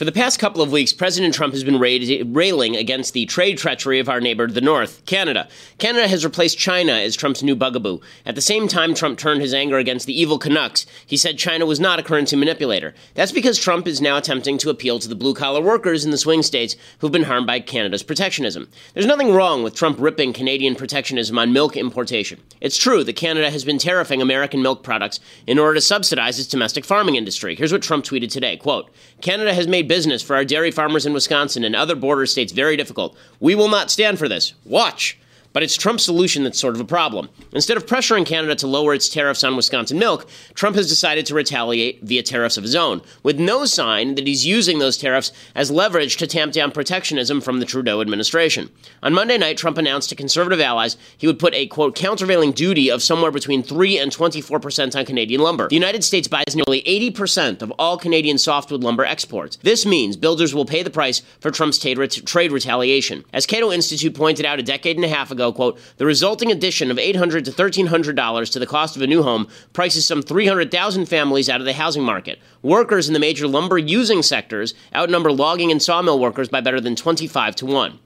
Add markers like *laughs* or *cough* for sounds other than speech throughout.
For the past couple of weeks, President Trump has been railing against the trade treachery of our neighbor to the north, Canada. Canada has replaced China as Trump's new bugaboo. At the same time, Trump turned his anger against the evil Canucks. He said China was not a currency manipulator. That's because Trump is now attempting to appeal to the blue collar workers in the swing states who've been harmed by Canada's protectionism. There's nothing wrong with Trump ripping Canadian protectionism on milk importation. It's true that Canada has been tariffing American milk products in order to subsidize its domestic farming industry. Here's what Trump tweeted today, quote, Canada has made business for our dairy farmers in Wisconsin and other border states very difficult. We will not stand for this. Watch. But it's Trump's solution that's sort of a problem. Instead of pressuring Canada to lower its tariffs on Wisconsin milk, Trump has decided to retaliate via tariffs of his own, with no sign that he's using those tariffs as leverage to tamp down protectionism from the Trudeau administration. On Monday night, Trump announced to conservative allies he would put a, quote, countervailing duty of somewhere between 3 and 24 percent on Canadian lumber. The United States buys nearly 80 percent of all Canadian softwood lumber exports. This means builders will pay the price for Trump's trade retaliation. As Cato Institute pointed out a decade and a half ago, ago, quote, the resulting addition of 800 to $1,300 to the cost of a new home prices some 300,000 families out of the housing market. Workers in the major lumber using sectors outnumber logging and sawmill workers by better than 25 to 1.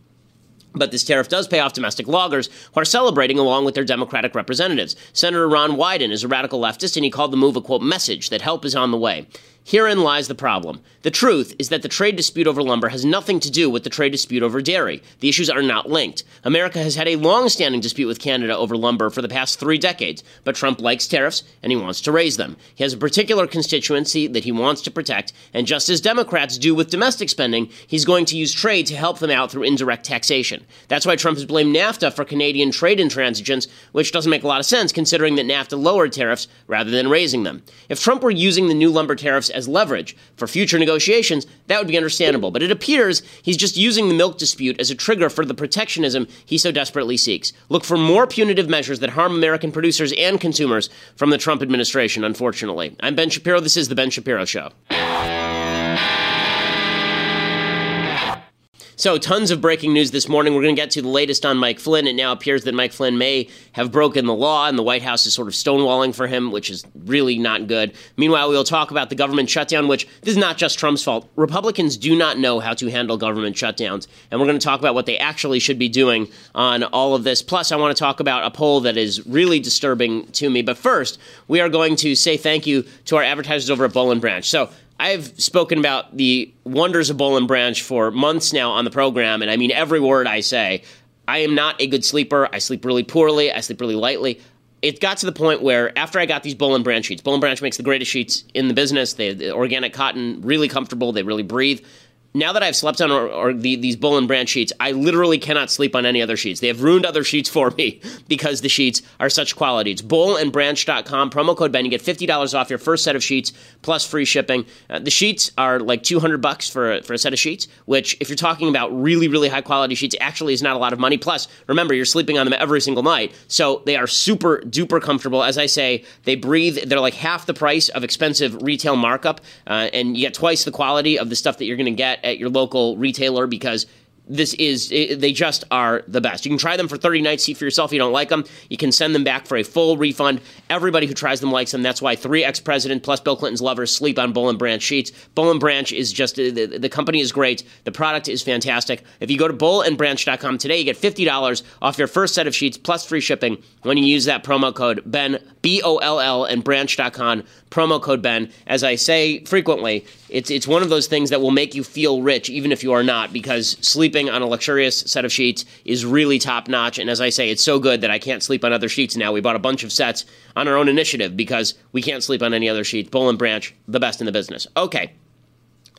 But this tariff does pay off domestic loggers who are celebrating along with their Democratic representatives. Senator Ron Wyden is a radical leftist, and he called the move a quote message that help is on the way. Herein lies the problem. The truth is that the trade dispute over lumber has nothing to do with the trade dispute over dairy. The issues are not linked. America has had a long standing dispute with Canada over lumber for the past three decades, but Trump likes tariffs and he wants to raise them. He has a particular constituency that he wants to protect, and just as Democrats do with domestic spending, he's going to use trade to help them out through indirect taxation. That's why Trump has blamed NAFTA for Canadian trade intransigence, which doesn't make a lot of sense considering that NAFTA lowered tariffs rather than raising them. If Trump were using the new lumber tariffs as leverage for future negotiations, that would be understandable. But it appears he's just using the milk dispute as a trigger for the protectionism he so desperately seeks. Look for more punitive measures that harm American producers and consumers from the Trump administration, unfortunately. I'm Ben Shapiro. This is The Ben Shapiro Show. So, tons of breaking news this morning. We're going to get to the latest on Mike Flynn. It now appears that Mike Flynn may have broken the law, and the White House is sort of stonewalling for him, which is really not good. Meanwhile, we'll talk about the government shutdown, which this is not just Trump's fault. Republicans do not know how to handle government shutdowns, and we're going to talk about what they actually should be doing on all of this. Plus, I want to talk about a poll that is really disturbing to me. But first, we are going to say thank you to our advertisers over at Boll Branch. So, I've spoken about the wonders of Boll & Branch for months now on the program, and I mean every word I say. I am not a good sleeper. I sleep really poorly. I sleep really lightly. It got to the point where after I got these Boll & Branch sheets, Boll & Branch makes the greatest sheets in the business. They the organic cotton, really comfortable. They really breathe now that I've slept on or, or the, these Boll & Branch sheets, I literally cannot sleep on any other sheets. They have ruined other sheets for me *laughs* because the sheets are such quality. It's bollandbranch.com, promo code Ben. You get $50 off your first set of sheets plus free shipping. Uh, the sheets are like 200 bucks for, for a set of sheets, which if you're talking about really, really high quality sheets, actually is not a lot of money. Plus, remember, you're sleeping on them every single night. So they are super duper comfortable. As I say, they breathe. They're like half the price of expensive retail markup, uh, and you get twice the quality of the stuff that you're going to get at your local retailer because this is they just are the best. You can try them for 30 nights, see for yourself. If you don't like them, you can send them back for a full refund. Everybody who tries them likes them. That's why three ex-president plus Bill Clinton's lovers sleep on Boll & Branch sheets. Boll & Branch is just the, the company is great. The product is fantastic. If you go to bollandbranch.com today, you get $50 off your first set of sheets plus free shipping when you use that promo code Ben B O L L and branch.com promo code Ben. As I say frequently, it's it's one of those things that will make you feel rich even if you are not because sleeping on a luxurious set of sheets is really top notch and as I say it's so good that I can't sleep on other sheets now. We bought a bunch of sets on our own initiative because we can't sleep on any other sheets. Boll and Branch, the best in the business. Okay.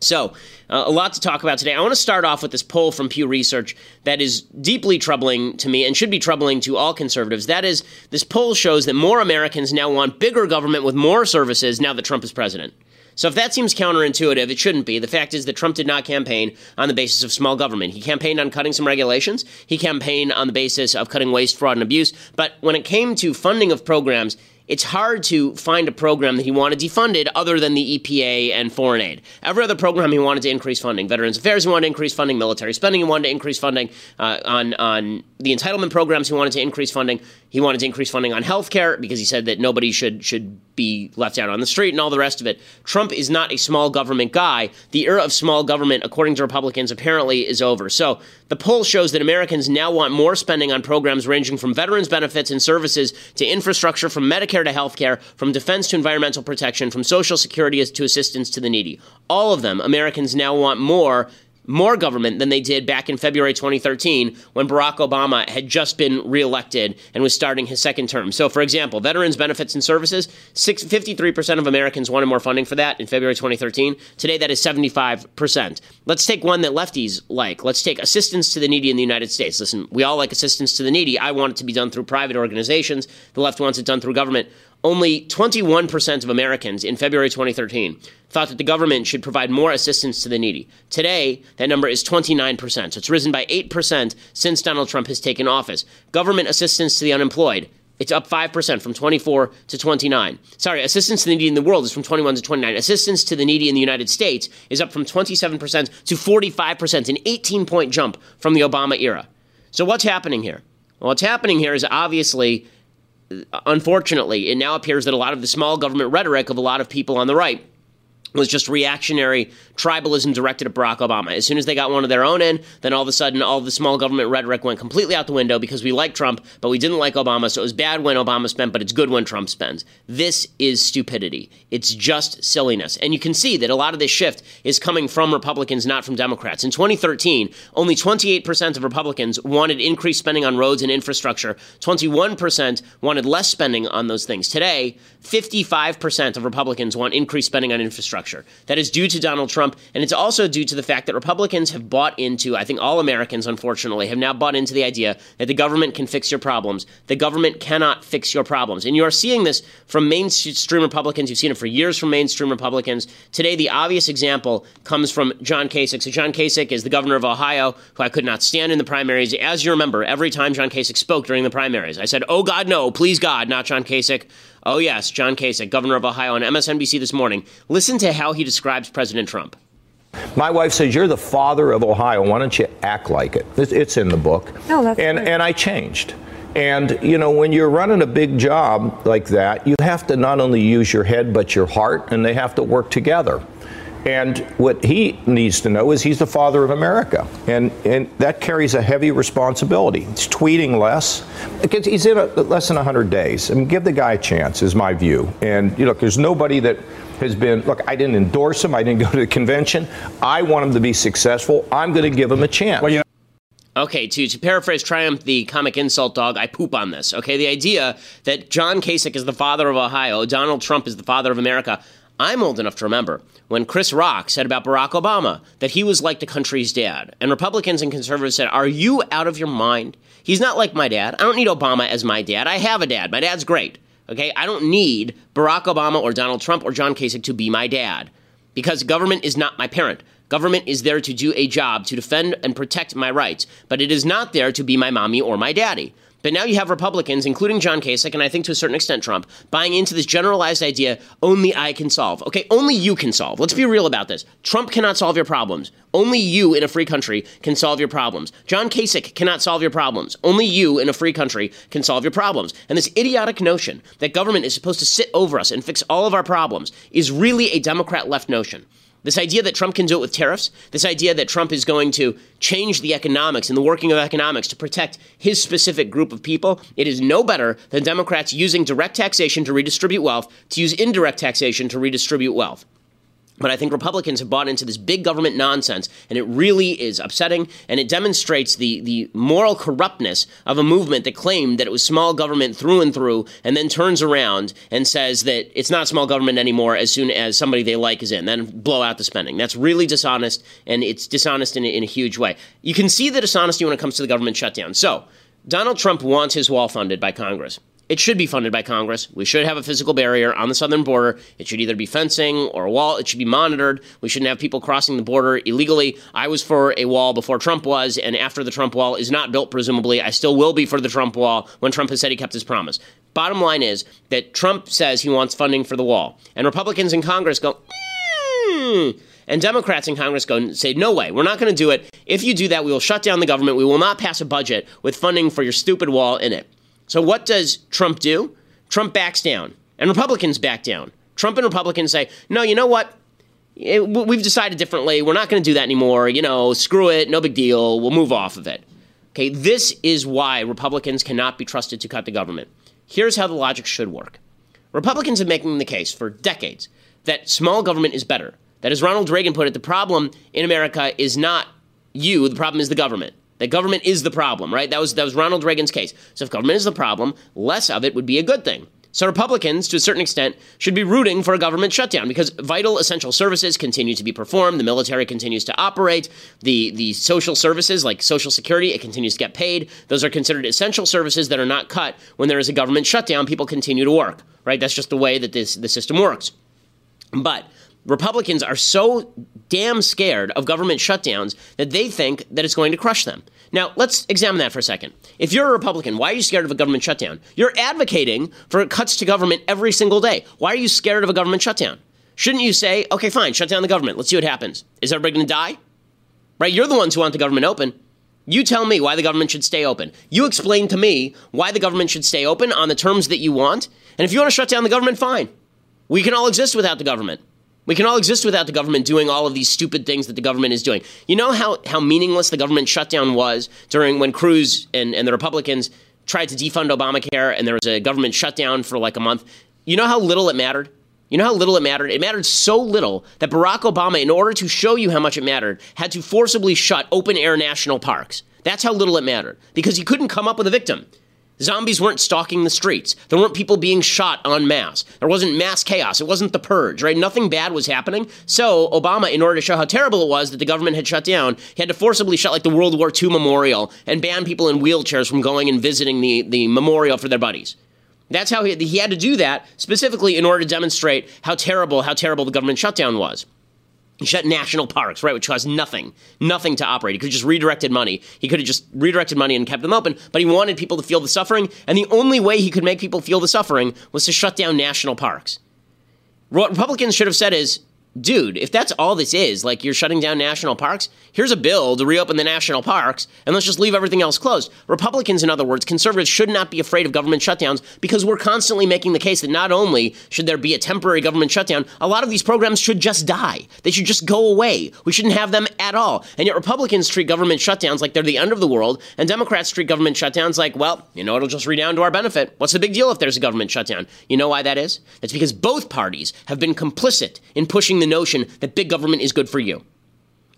So, uh, a lot to talk about today. I want to start off with this poll from Pew Research that is deeply troubling to me and should be troubling to all conservatives. That is, this poll shows that more Americans now want bigger government with more services now that Trump is president. So if that seems counterintuitive, it shouldn't be. The fact is that Trump did not campaign on the basis of small government. He campaigned on cutting some regulations. He campaigned on the basis of cutting waste, fraud, and abuse. But when it came to funding of programs, it's hard to find a program that he wanted defunded other than the EPA and foreign aid. Every other program he wanted to increase funding. Veterans Affairs he wanted to increase funding. Military spending he wanted to increase funding. Uh, on on the entitlement programs he wanted to increase funding. He wanted to increase funding on health care because he said that nobody should should be left out on the street and all the rest of it. Trump is not a small government guy. The era of small government, according to Republicans, apparently is over. So the poll shows that Americans now want more spending on programs ranging from veterans benefits and services to infrastructure, from Medicare to healthcare, from defense to environmental protection, from social security to assistance to the needy. All of them, Americans now want more more government than they did back in February 2013 when Barack Obama had just been reelected and was starting his second term. So, for example, veterans benefits and services, 53% of Americans wanted more funding for that in February 2013. Today, that is 75%. Let's take one that lefties like. Let's take assistance to the needy in the United States. Listen, we all like assistance to the needy. I want it to be done through private organizations. The left wants it done through government only 21% of Americans in February 2013 thought that the government should provide more assistance to the needy. Today, that number is 29%. So it's risen by 8% since Donald Trump has taken office. Government assistance to the unemployed, it's up 5% from 24 to 29. Sorry, assistance to the needy in the world is from 21 to 29. Assistance to the needy in the United States is up from 27% to 45%, an 18 point jump from the Obama era. So what's happening here? Well, what's happening here is obviously unfortunately, it now appears that a lot of the small government rhetoric of a lot of people on the right was just reactionary tribalism directed at Barack Obama. As soon as they got one of their own in, then all of a sudden all the small government rhetoric went completely out the window because we like Trump, but we didn't like Obama, so it was bad when Obama spent, but it's good when Trump spends. This is stupidity. It's just silliness. And you can see that a lot of this shift is coming from Republicans, not from Democrats. In 2013, only 28% of Republicans wanted increased spending on roads and infrastructure. 21% wanted less spending on those things. Today, 55% of Republicans want increased spending on infrastructure. That is due to Donald Trump. And it's also due to the fact that Republicans have bought into, I think all Americans, unfortunately, have now bought into the idea that the government can fix your problems. The government cannot fix your problems. And you are seeing this from mainstream Republicans. You've seen it for years from mainstream Republicans. Today, the obvious example comes from John Kasich. So, John Kasich is the governor of Ohio, who I could not stand in the primaries. As you remember, every time John Kasich spoke during the primaries, I said, Oh, God, no, please, God, not John Kasich. Oh, yes, John Kasich, governor of Ohio, on MSNBC this morning. Listen to how he describes President Trump. My wife says, You're the father of Ohio. Why don't you act like it? It's in the book. No, that's and, and I changed. And, you know, when you're running a big job like that, you have to not only use your head, but your heart, and they have to work together. And what he needs to know is he's the father of America. And, and that carries a heavy responsibility. He's tweeting less. He's in a, less than 100 days. I mean, give the guy a chance, is my view. And, you know, there's nobody that has been look, I didn't endorse him. I didn't go to the convention. I want him to be successful. I'm going to give him a chance. Well, you know, Okay, to, to paraphrase Triumph, the comic insult dog, I poop on this. Okay, the idea that John Kasich is the father of Ohio, Donald Trump is the father of America. I'm old enough to remember when Chris Rock said about Barack Obama that he was like the country's dad. And Republicans and conservatives said, Are you out of your mind? He's not like my dad. I don't need Obama as my dad. I have a dad. My dad's great. Okay? I don't need Barack Obama or Donald Trump or John Kasich to be my dad because government is not my parent. Government is there to do a job to defend and protect my rights, but it is not there to be my mommy or my daddy. But now you have Republicans, including John Kasich, and I think to a certain extent Trump, buying into this generalized idea only I can solve. Okay, only you can solve. Let's be real about this. Trump cannot solve your problems. Only you in a free country can solve your problems. John Kasich cannot solve your problems. Only you in a free country can solve your problems. And this idiotic notion that government is supposed to sit over us and fix all of our problems is really a Democrat left notion. This idea that Trump can do it with tariffs, this idea that Trump is going to change the economics and the working of economics to protect his specific group of people, it is no better than Democrats using direct taxation to redistribute wealth, to use indirect taxation to redistribute wealth. But I think Republicans have bought into this big government nonsense, and it really is upsetting, and it demonstrates the, the moral corruptness of a movement that claimed that it was small government through and through, and then turns around and says that it's not small government anymore as soon as somebody they like is in, then blow out the spending. That's really dishonest, and it's dishonest in in a huge way. You can see the dishonesty when it comes to the government shutdown. So, Donald Trump wants his wall funded by Congress. It should be funded by Congress. We should have a physical barrier on the southern border. It should either be fencing or a wall. It should be monitored. We shouldn't have people crossing the border illegally. I was for a wall before Trump was, and after the Trump wall is not built, presumably, I still will be for the Trump wall when Trump has said he kept his promise. Bottom line is that Trump says he wants funding for the wall, and Republicans in Congress go, mm. And Democrats in Congress go and say, no way, we're not going to do it. If you do that, we will shut down the government. We will not pass a budget with funding for your stupid wall in it. So what does Trump do? Trump backs down. And Republicans back down. Trump and Republicans say, no, you know what? Eh, it, we've decided differently. We're not going to do that anymore. You know, screw it. No big deal. We'll move off of it. Okay, this is why Republicans cannot be trusted to cut the government. Here's how the logic should work Republicans have been making the case for decades that small government is better. That, as Ronald Reagan put it, the problem in America is not you, the problem is the government. That government is the problem, right? That was, that was Ronald Reagan's case. So if government is the problem, less of it would be a good thing. So Republicans, to a certain extent, should be rooting for a government shutdown because vital essential services continue to be performed, the military continues to operate, the the social services like social security, it continues to get paid. Those are considered essential services that are not cut when there is a government shutdown. People continue to work, right? That's just the way that this the system works. But Republicans are so damn scared of government shutdowns that they think that it's going to crush them. Now, let's examine that for a second. If you're a Republican, why are you scared of a government shutdown? You're advocating for cuts to government every single day. Why are you scared of a government shutdown? Shouldn't you say, okay, fine, shut down the government. Let's see what happens. Is everybody going to die? Right? You're the ones who want the government open. You tell me why the government should stay open. You explain to me why the government should stay open on the terms that you want. And if you want to shut down the government, fine. We can all exist without the government. We can all exist without the government doing all of these stupid things that the government is doing. You know how, how meaningless the government shutdown was during when Cruz and, and the Republicans tried to defund Obamacare and there was a government shutdown for like a month? You know how little it mattered? You know how little it mattered? It mattered so little that Barack Obama, in order to show you how much it mattered, had to forcibly shut open air national parks. That's how little it mattered because he couldn't come up with a victim. Zombies weren't stalking the streets. There weren't people being shot en masse. There wasn't mass chaos. It wasn't the purge, right? Nothing bad was happening. So Obama, in order to show how terrible it was that the government had shut down, he had to forcibly shut like the World War II memorial and ban people in wheelchairs from going and visiting the, the memorial for their buddies. That's how he, he had to do that specifically in order to demonstrate how terrible, how terrible the government shutdown was. He shut national parks, right, which cost nothing, nothing to operate. He could have just redirected money. He could have just redirected money and kept them open, but he wanted people to feel the suffering, and the only way he could make people feel the suffering was to shut down national parks. What Republicans should have said is, dude, if that's all this is, like you're shutting down national parks, here's a bill to reopen the national parks and let's just leave everything else closed. Republicans, in other words, conservatives should not be afraid of government shutdowns because we're constantly making the case that not only should there be a temporary government shutdown, a lot of these programs should just die. They should just go away. We shouldn't have them at all. And yet Republicans treat government shutdowns like they're the end of the world, and Democrats treat government shutdowns like, well, you know, it'll just redound to our benefit. What's the big deal if there's a government shutdown? You know why that is? That's because both parties have been complicit in pushing the the notion that big government is good for you.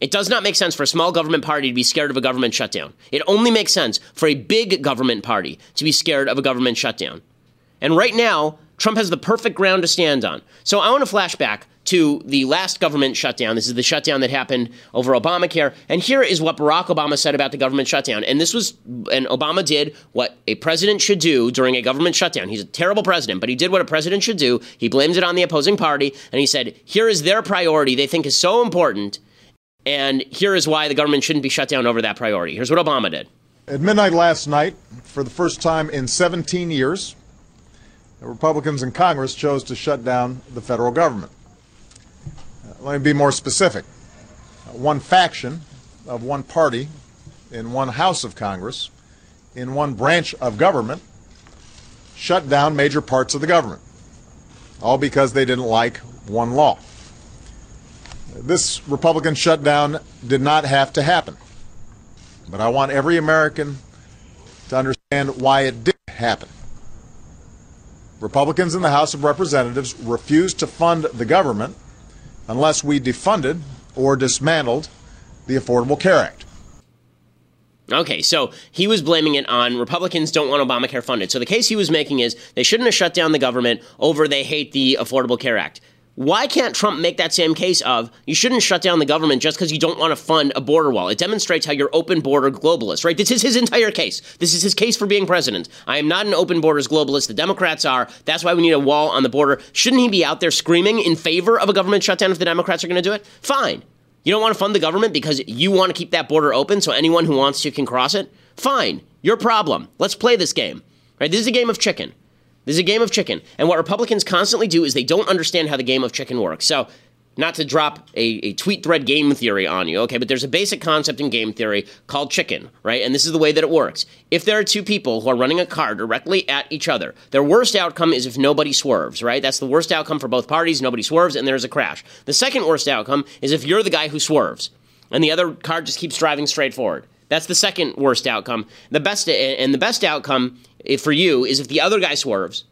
It does not make sense for a small government party to be scared of a government shutdown. It only makes sense for a big government party to be scared of a government shutdown. And right now, Trump has the perfect ground to stand on. So I want to flash back to the last government shutdown. This is the shutdown that happened over Obamacare. And here is what Barack Obama said about the government shutdown. And this was, and Obama did what a president should do during a government shutdown. He's a terrible president, but he did what a president should do. He blames it on the opposing party. And he said, here is their priority they think is so important. And here is why the government shouldn't be shut down over that priority. Here's what Obama did. At midnight last night, for the first time in 17 years, Republicans in Congress chose to shut down the federal government. Let me be more specific. One faction of one party in one House of Congress, in one branch of government, shut down major parts of the government, all because they didn't like one law. This Republican shutdown did not have to happen, but I want every American to understand why it did happen. Republicans in the House of Representatives refused to fund the government unless we defunded or dismantled the Affordable Care Act. Okay, so he was blaming it on Republicans don't want Obamacare funded. So the case he was making is they shouldn't have shut down the government over they hate the Affordable Care Act. Why can't Trump make that same case of you shouldn't shut down the government just because you don't want to fund a border wall? It demonstrates how you're open border globalist, right? This is his entire case. This is his case for being president. I am not an open borders globalist. The Democrats are. That's why we need a wall on the border. Shouldn't he be out there screaming in favor of a government shutdown if the Democrats are going to do it? Fine. You don't want to fund the government because you want to keep that border open so anyone who wants to can cross it? Fine. Your problem. Let's play this game. Right? This is a game of chicken. This is a game of chicken. And what Republicans constantly do is they don't understand how the game of chicken works. So not to drop a, a, tweet thread game theory on you, okay, but there's a basic concept in game theory called chicken, right? And this is the way that it works. If there are two people who are running a car directly at each other, their worst outcome is if nobody swerves, right? That's the worst outcome for both parties. Nobody swerves and there's a crash. The second worst outcome is if you're the guy who swerves and the other car just keeps driving straight forward. That's the second worst outcome. The best and the best outcome for you is if the other guy swerves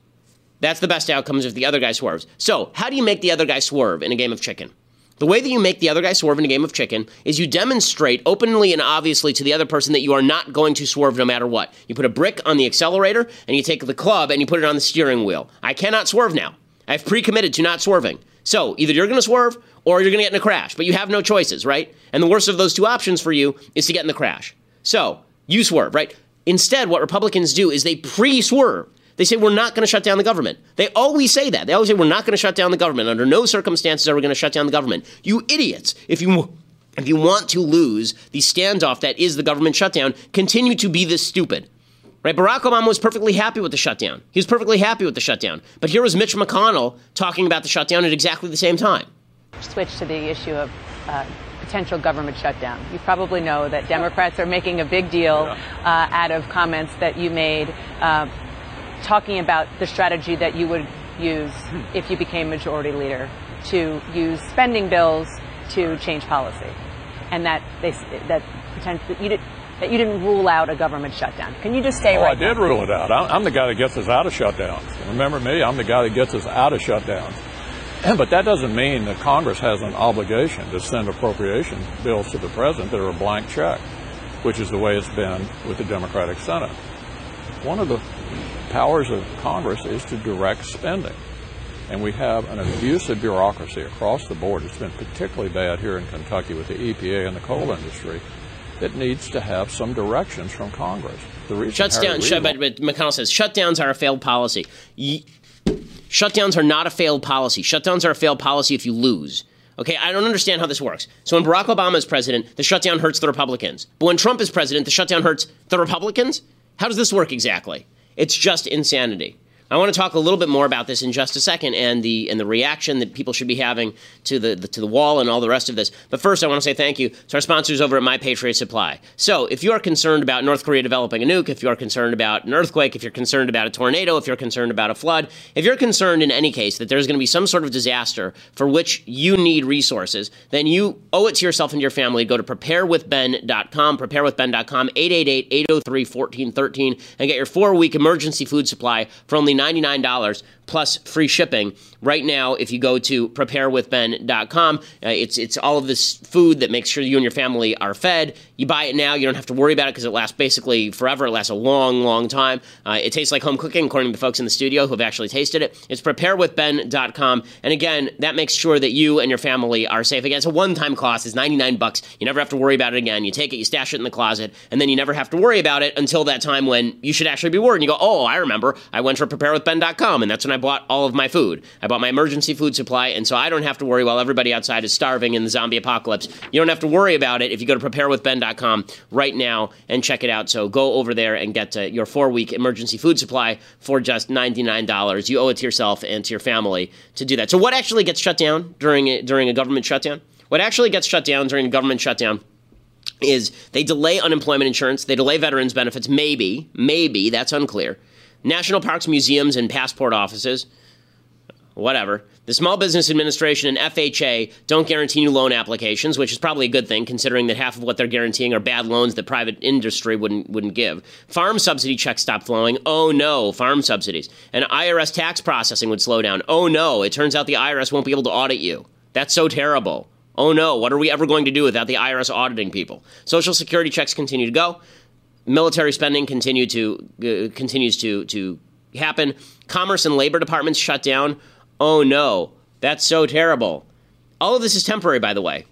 that's the best outcomes if the other guy swerves. So, how do you make the other guy swerve in a game of chicken? The way that you make the other guy swerve in a game of chicken is you demonstrate openly and obviously to the other person that you are not going to swerve no matter what. You put a brick on the accelerator and you take the club and you put it on the steering wheel. I cannot swerve now. I've pre committed to not swerving. So either you're going to swerve or you're going to get in a crash, but you have no choices, right? And the worst of those two options for you is to get in the crash. So you swerve, right? Instead, what Republicans do is they pre swerve. They say we're not going to shut down the government. They always say that. They always say we're not going to shut down the government. Under no circumstances are we going to shut down the government. You idiots! If you if you want to lose the standoff that is the government shutdown, continue to be this stupid. Right? Barack Obama was perfectly happy with the shutdown. He was perfectly happy with the shutdown. But here was Mitch McConnell talking about the shutdown at exactly the same time. Switch to the issue of uh, potential government shutdown. You probably know that Democrats are making a big deal uh, out of comments that you made uh, talking about the strategy that you would use if you became majority leader to use spending bills to change policy, and that they that potentially you did, that you didn't rule out a government shutdown. Can you just say oh, right? I did rule it out. I'm the guy that gets us out of shutdowns. Remember me? I'm the guy that gets us out of shutdowns. But that doesn't mean that Congress has an obligation to send appropriation bills to the president that are a blank check, which is the way it's been with the Democratic Senate. One of the powers of Congress is to direct spending. And we have an abusive bureaucracy across the board. It's been particularly bad here in Kentucky with the EPA and the coal industry that needs to have some directions from Congress. The reason Shuts down, shut, but, but McConnell says shutdowns are a failed policy. Shutdowns are not a failed policy. Shutdowns are a failed policy if you lose. Okay, I don't understand how this works. So when Barack Obama is president, the shutdown hurts the Republicans. But when Trump is president, the shutdown hurts the Republicans? How does this work exactly? It's just insanity. I want to talk a little bit more about this in just a second and the and the reaction that people should be having to the, the, to the wall and all the rest of this. But first, I want to say thank you to our sponsors over at My Patriot Supply. So, if you are concerned about North Korea developing a nuke, if you are concerned about an earthquake, if you're concerned about a tornado, if you're concerned about a flood, if you're concerned in any case that there's going to be some sort of disaster for which you need resources, then you owe it to yourself and your family to go to preparewithben.com, preparewithben.com, 888-803-1413 and get your 4-week emergency food supply for only $99 plus free shipping. Right now, if you go to preparewithben.com, uh, it's it's all of this food that makes sure you and your family are fed. You buy it now, you don't have to worry about it because it lasts basically forever. It lasts a long, long time. Uh, it tastes like home cooking, according to the folks in the studio who have actually tasted it. It's preparewithben.com, and again, that makes sure that you and your family are safe. Again, it's a one-time cost. It's 99 bucks. You never have to worry about it again. You take it, you stash it in the closet, and then you never have to worry about it until that time when you should actually be worried. And you go, oh, I remember. I went to preparewithben.com, and that's when I bought all of my food. I bought my emergency food supply, and so I don't have to worry while everybody outside is starving in the zombie apocalypse. You don't have to worry about it if you go to preparewithben.com right now and check it out. So go over there and get uh, your four week emergency food supply for just $99. You owe it to yourself and to your family to do that. So, what actually gets shut down during a, during a government shutdown? What actually gets shut down during a government shutdown? Is they delay unemployment insurance, they delay veterans benefits, maybe, maybe, that's unclear. National parks, museums, and passport offices, whatever. The Small Business Administration and FHA don't guarantee new loan applications, which is probably a good thing considering that half of what they're guaranteeing are bad loans that private industry wouldn't wouldn't give. Farm subsidy checks stop flowing. Oh no, farm subsidies. And IRS tax processing would slow down. Oh no, it turns out the IRS won't be able to audit you. That's so terrible. Oh no, what are we ever going to do without the IRS auditing people? Social security checks continue to go. Military spending continue to uh, continues to to happen. Commerce and labor departments shut down oh no, that's so terrible. All of this is temporary, by the way.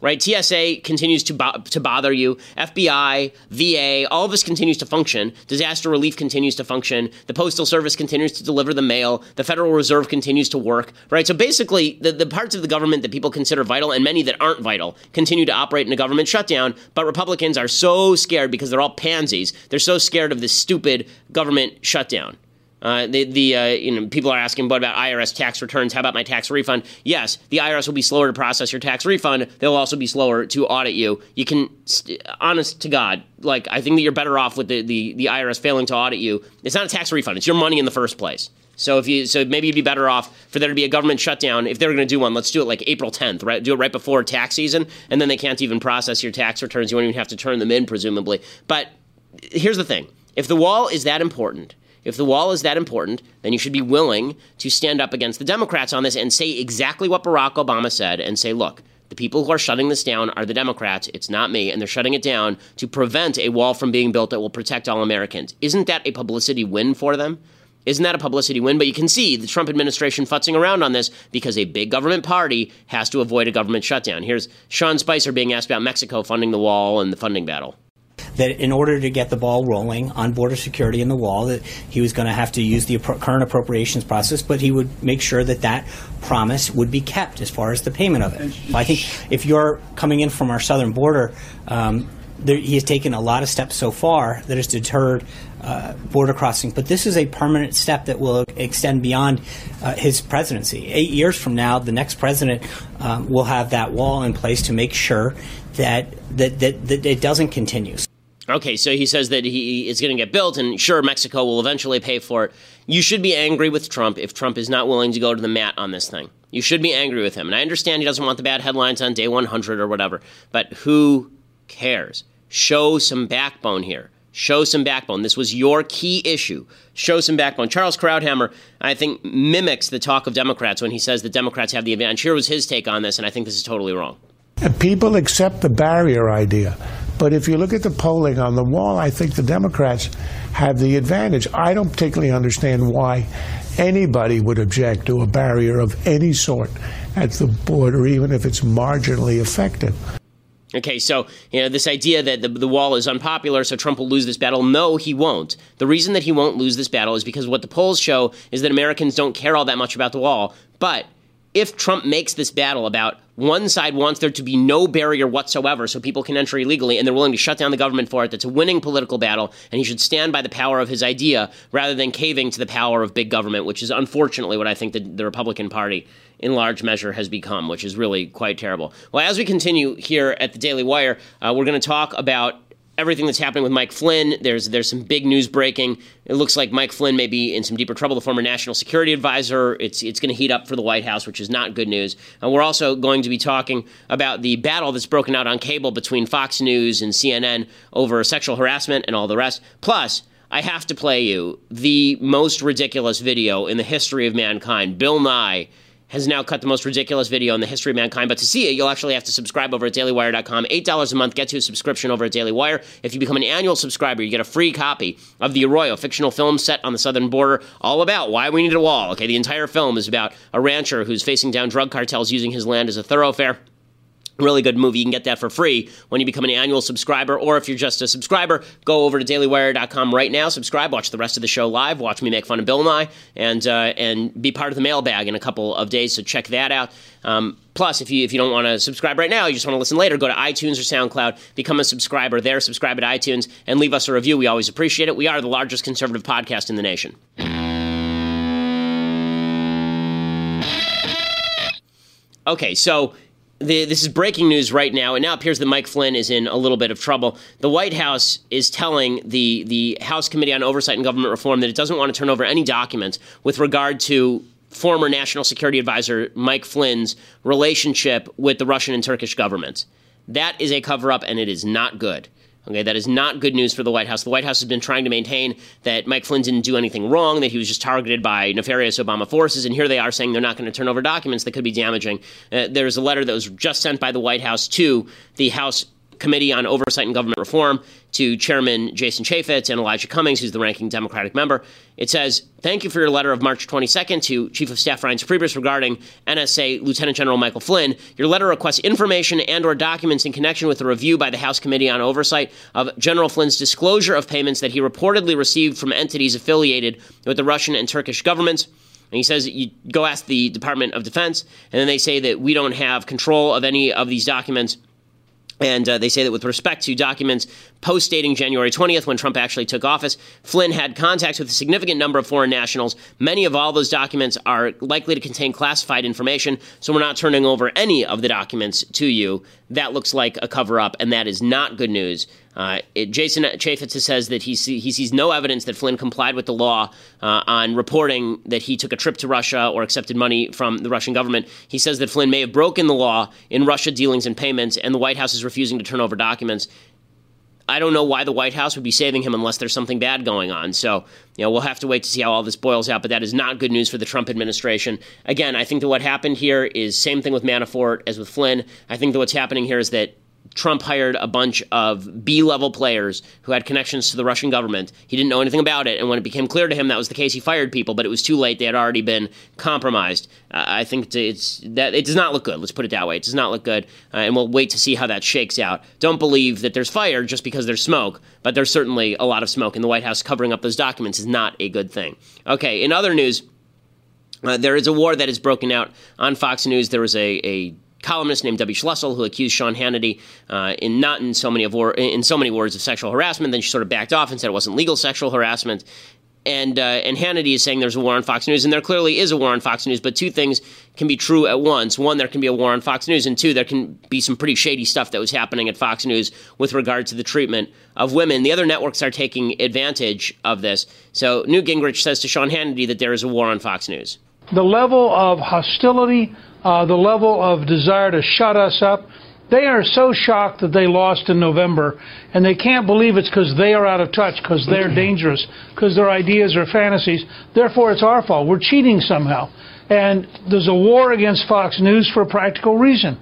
Right? TSA continues to, bo- to bother you. FBI, VA, all of this continues to function. Disaster relief continues to function. The Postal Service continues to deliver the mail. The Federal Reserve continues to work. Right? So basically, the, the parts of the government that people consider vital and many that aren't vital continue to operate in a government shutdown. But Republicans are so scared because they're all pansies. They're so scared of this stupid government shutdown. Uh, the the uh, you know people are asking what about IRS tax returns? How about my tax refund? Yes, the IRS will be slower to process your tax refund. They'll also be slower to audit you. You can, st- honest to God, like I think that you're better off with the, the the IRS failing to audit you. It's not a tax refund; it's your money in the first place. So if you so maybe you'd be better off for there to be a government shutdown if they're going to do one. Let's do it like April 10th, right? Do it right before tax season, and then they can't even process your tax returns. You won't even have to turn them in, presumably. But here's the thing: if the wall is that important if the wall is that important, then you should be willing to stand up against the Democrats on this and say exactly what Barack Obama said and say, look, the people who are shutting this down are the Democrats. It's not me. And they're shutting it down to prevent a wall from being built that will protect all Americans. Isn't that a publicity win for them? Isn't that a publicity win? But you can see the Trump administration futzing around on this because a big government party has to avoid a government shutdown. Here's Sean Spicer being asked about Mexico funding the wall and the funding battle that in order to get the ball rolling on border security and the wall, that he was going to have to use the current appropriations process, but he would make sure that that promise would be kept as far as the payment of it. I think if you're coming in from our southern border, um, there, he has taken a lot of steps so far that has deterred uh, border crossing. But this is a permanent step that will extend beyond uh, his presidency. Eight years from now, the next president um, will have that wall in place to make sure that that, that, that it doesn't continue. Okay, so he says that he is going to get built, and sure, Mexico will eventually pay for it. You should be angry with Trump if Trump is not willing to go to the mat on this thing. You should be angry with him. And I understand he doesn't want the bad headlines on day 100 or whatever, but who cares? Show some backbone here. Show some backbone. This was your key issue. Show some backbone. Charles Krauthammer, I think, mimics the talk of Democrats when he says that Democrats have the advantage. Here was his take on this, and I think this is totally wrong. People accept the barrier idea. But if you look at the polling on the wall, I think the Democrats have the advantage. I don't particularly understand why anybody would object to a barrier of any sort at the border, even if it's marginally effective. Okay, so you know this idea that the, the wall is unpopular, so Trump will lose this battle. No, he won't. The reason that he won't lose this battle is because what the polls show is that Americans don't care all that much about the wall. But if Trump makes this battle about one side wants there to be no barrier whatsoever so people can enter illegally and they're willing to shut down the government for it, that's a winning political battle, and he should stand by the power of his idea rather than caving to the power of big government, which is unfortunately what I think the, the Republican Party in large measure has become, which is really quite terrible. Well, as we continue here at the Daily Wire, uh, we're going to talk about everything that's happening with Mike Flynn. There's there's some big news breaking. It looks like Mike Flynn may be in some deeper trouble. The former national security advisor. It's it's going to heat up for the White House, which is not good news. And we're also going to be talking about the battle that's broken out on cable between Fox News and CNN over sexual harassment and all the rest. Plus. I have to play you the most ridiculous video in the history of mankind. Bill Nye has now cut the most ridiculous video in the history of mankind. But to see it, you'll actually have to subscribe over at dailywire.com. $8 a month gets you a subscription over at Daily Wire. If you become an annual subscriber, you get a free copy of The Arroyo, fictional film set on the southern border, all about why we need a wall. Okay, the entire film is about a rancher who's facing down drug cartels using his land as a thoroughfare really good movie. You can get that for free when you become an annual subscriber, or if you're just a subscriber, go over to dailywire.com right now, subscribe, watch the rest of the show live, watch me make fun of Bill Nye, and uh, and be part of the mailbag in a couple of days. So check that out. Um, plus, if you if you don't want to subscribe right now, you just want to listen later, go to iTunes or SoundCloud, become a subscriber there, subscribe at iTunes, and leave us a review. We always appreciate it. We are the largest conservative podcast in the nation. Okay, so the, this is breaking news right now. It now appears that Mike Flynn is in a little bit of trouble. The White House is telling the, the House Committee on Oversight and Government Reform that it doesn't want to turn over any documents with regard to former National Security Advisor Mike Flynn's relationship with the Russian and Turkish governments. That is a cover up, and it is not good. Okay, that is not good news for the White House. The White House has been trying to maintain that Mike Flynn didn't do anything wrong, that he was just targeted by nefarious Obama forces, and here they are saying they're not going to turn over documents that could be damaging. Uh, there's a letter that was just sent by the White House to the House Committee on Oversight and Government Reform to Chairman Jason Chaffetz and Elijah Cummings, who's the ranking Democratic member. It says, Thank you for your letter of March 22nd to Chief of Staff Reince Priebus regarding NSA Lieutenant General Michael Flynn. Your letter requests information and or documents in connection with a review by the House Committee on Oversight of General Flynn's disclosure of payments that he reportedly received from entities affiliated with the Russian and Turkish governments. And he says you go ask the Department of Defense, and then they say that we don't have control of any of these documents And uh, they say that with respect to documents post dating January 20th, when Trump actually took office, Flynn had contacts with a significant number of foreign nationals. Many of all those documents are likely to contain classified information, so we're not turning over any of the documents to you. That looks like a cover up, and that is not good news. Uh, it, Jason Chaffetz says that he, see, he sees no evidence that Flynn complied with the law uh, on reporting that he took a trip to Russia or accepted money from the Russian government. He says that Flynn may have broken the law in Russia dealings and payments, and the White House is refusing to turn over documents. I don't know why the White House would be saving him unless there's something bad going on. So, you know, we'll have to wait to see how all this boils out, but that is not good news for the Trump administration. Again, I think that what happened here is same thing with Manafort as with Flynn. I think that what's happening here is that Trump hired a bunch of B level players who had connections to the Russian government. He didn't know anything about it, and when it became clear to him that was the case, he fired people. But it was too late; they had already been compromised. Uh, I think it's that it does not look good. Let's put it that way. It does not look good, uh, and we'll wait to see how that shakes out. Don't believe that there's fire just because there's smoke, but there's certainly a lot of smoke, and the White House covering up those documents is not a good thing. Okay, in other news. Uh, there is a war that is broken out on Fox News. There was a, a columnist named Debbie Schlussel who accused Sean Hannity uh, in not in so many of war, in so many words of sexual harassment. Then she sort of backed off and said it wasn't legal sexual harassment. And uh, and Hannity is saying there's a war on Fox News, and there clearly is a war on Fox News. But two things can be true at once: one, there can be a war on Fox News, and two, there can be some pretty shady stuff that was happening at Fox News with regard to the treatment of women. The other networks are taking advantage of this. So Newt Gingrich says to Sean Hannity that there is a war on Fox News. The level of hostility uh, the level of desire to shut us up. They are so shocked that they lost in November, and they can't believe it's because they are out of touch, because they're dangerous, because their ideas are fantasies. Therefore, it's our fault. We're cheating somehow. And there's a war against Fox News for a practical reason.